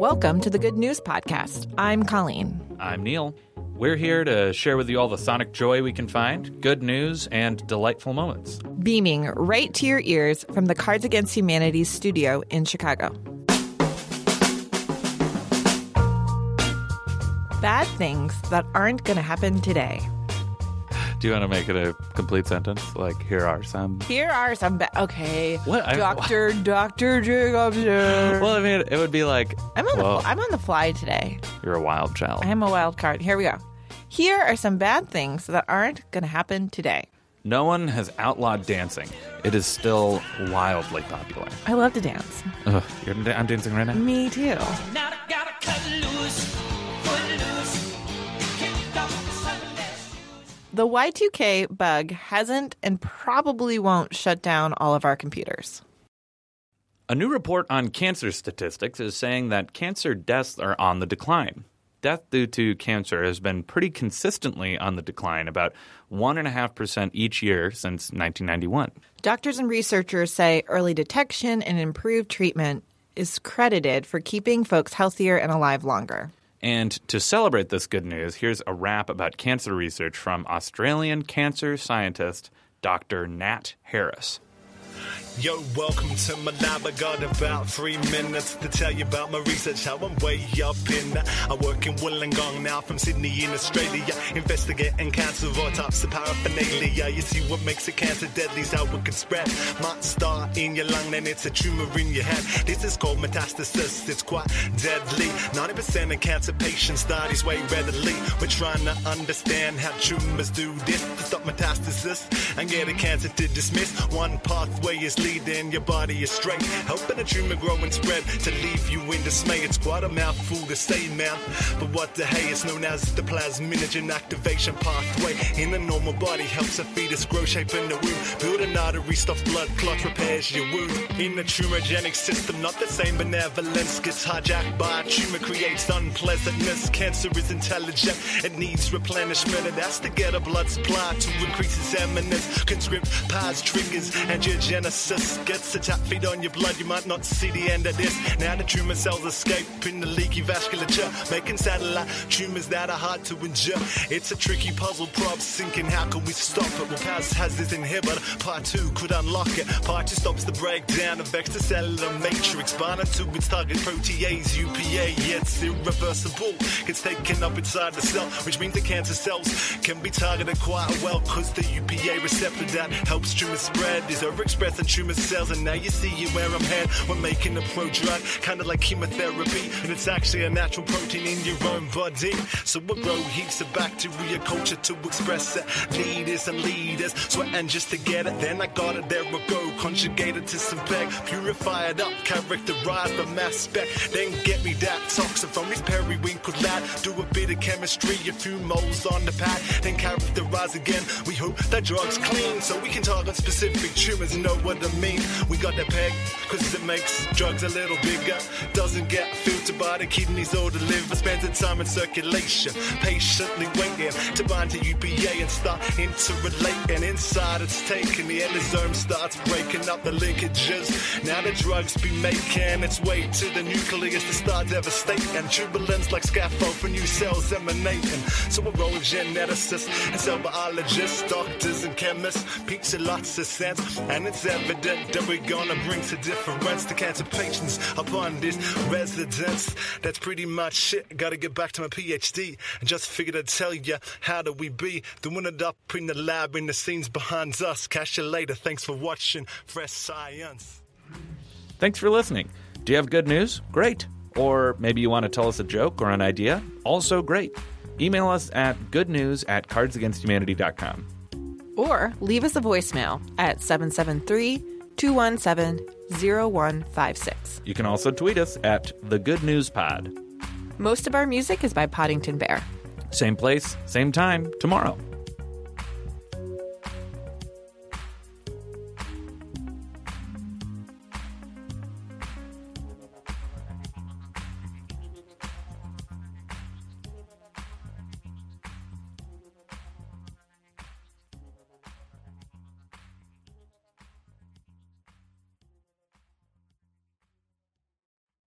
Welcome to the Good News Podcast. I'm Colleen. I'm Neil. We're here to share with you all the sonic joy we can find, good news, and delightful moments. Beaming right to your ears from the Cards Against Humanity studio in Chicago. Bad things that aren't going to happen today. Do you want to make it a complete sentence? Like, here are some. Here are some bad. Okay. What? I- Doctor, Doctor Jacobson. Well, I mean, it would be like, I'm on, the, fl- I'm on the fly today. you're a wild child. I'm a wild card. Here we go. Here are some bad things that aren't going to happen today. No one has outlawed dancing. It is still wildly popular. I love to dance. Ugh, you're, I'm dancing right now. Me too. The Y2K bug hasn't and probably won't shut down all of our computers. A new report on cancer statistics is saying that cancer deaths are on the decline. Death due to cancer has been pretty consistently on the decline, about 1.5% each year since 1991. Doctors and researchers say early detection and improved treatment is credited for keeping folks healthier and alive longer. And to celebrate this good news, here's a rap about cancer research from Australian cancer scientist Dr. Nat Harris. Yo, welcome to my lab. I got about three minutes to tell you about my research, how I'm way up in that. I work in Wollongong now from Sydney in Australia, investigating cancer all types of paraphernalia. You see what makes a cancer deadly is how it can spread. Might start in your lung, then it's a tumor in your head. This is called metastasis, it's quite deadly. 90% of cancer patients die this way readily. We're trying to understand how tumors do this to stop metastasis and get a cancer to dismiss. One pathway is leading your body astray, helping a tumor grow and spread to leave you in dismay. It's quite a mouthful to say, man. But what the hey, it's known as the plasminogen activation pathway in the normal body helps a fetus grow shape in the womb, build an artery, stops blood clot, repairs your wound. In the tumorigenic system, not the same benevolence gets hijacked by a tumor, creates unpleasantness. Cancer is intelligent, it needs replenishment, and that's to get a blood supply to increase its eminence. Conscript paths, triggers, and your genesis gets a tap feed on your blood. You might not see the end of this. Now the tumor cells escape in the leaky vasculature, making satellite tumors that are hard to endure. It's a tricky puzzle, prob sinking. How can we stop it? Well, Paz has this inhibitor. PAI-2 could unlock it. PAI-2 stops the breakdown of extracellular matrix, binding to its target protease, UPA. Yeah, it's irreversible. It's taken up inside the cell, which means the cancer cells can be targeted quite well. Cause the UPA receptor that helps tumor spread is overexpressed in tumor cells. And now you see it where I'm head. We're making a pro drug, kind of like chemotherapy. And it's actually a natural protein in your own body. So we'll grow heaps of bacteria culture to express it. Leaders and leaders, sweating just to get it. Then I got it, there we go. Conjugated to some peg, purify it up, characterize the mass spec. Then get me that toxin from this periwinkle lad. Do a bit of chemistry, a few moles on the pad. Then characterize again. We hope that drug's clean so we can target specific tumors know what I mean. We got that peg, cause it makes drugs a little bigger. Doesn't get filtered by the kidneys or the liver. Spends the time in circulation, patiently waiting to bind to UPA and start interrelating. Inside it's taking, the endosome starts breaking up the linkages. Now the drugs be making its way to the nucleus to start devastating. Tubulin's like scaffold for new cells emanating. So we're all geneticists and cell biologists, doctors and chemists. Pizza lots of sense, and it's evident that we're gonna bring some difference to cancer patients upon this residence. That's pretty much it. Gotta get back to my PhD and just figured I'd tell you how do we be doing it up in the lab in the scenes behind us. Catch you later. Thanks for watching Fresh Science. Thanks for listening. Do you have good news? Great. Or maybe you want to tell us a joke or an idea? Also great. Email us at goodnews at cardsagainsthumanity.com. Or leave us a voicemail at 773 217 0156. You can also tweet us at the Good News Pod. Most of our music is by Poddington Bear. Same place, same time, tomorrow.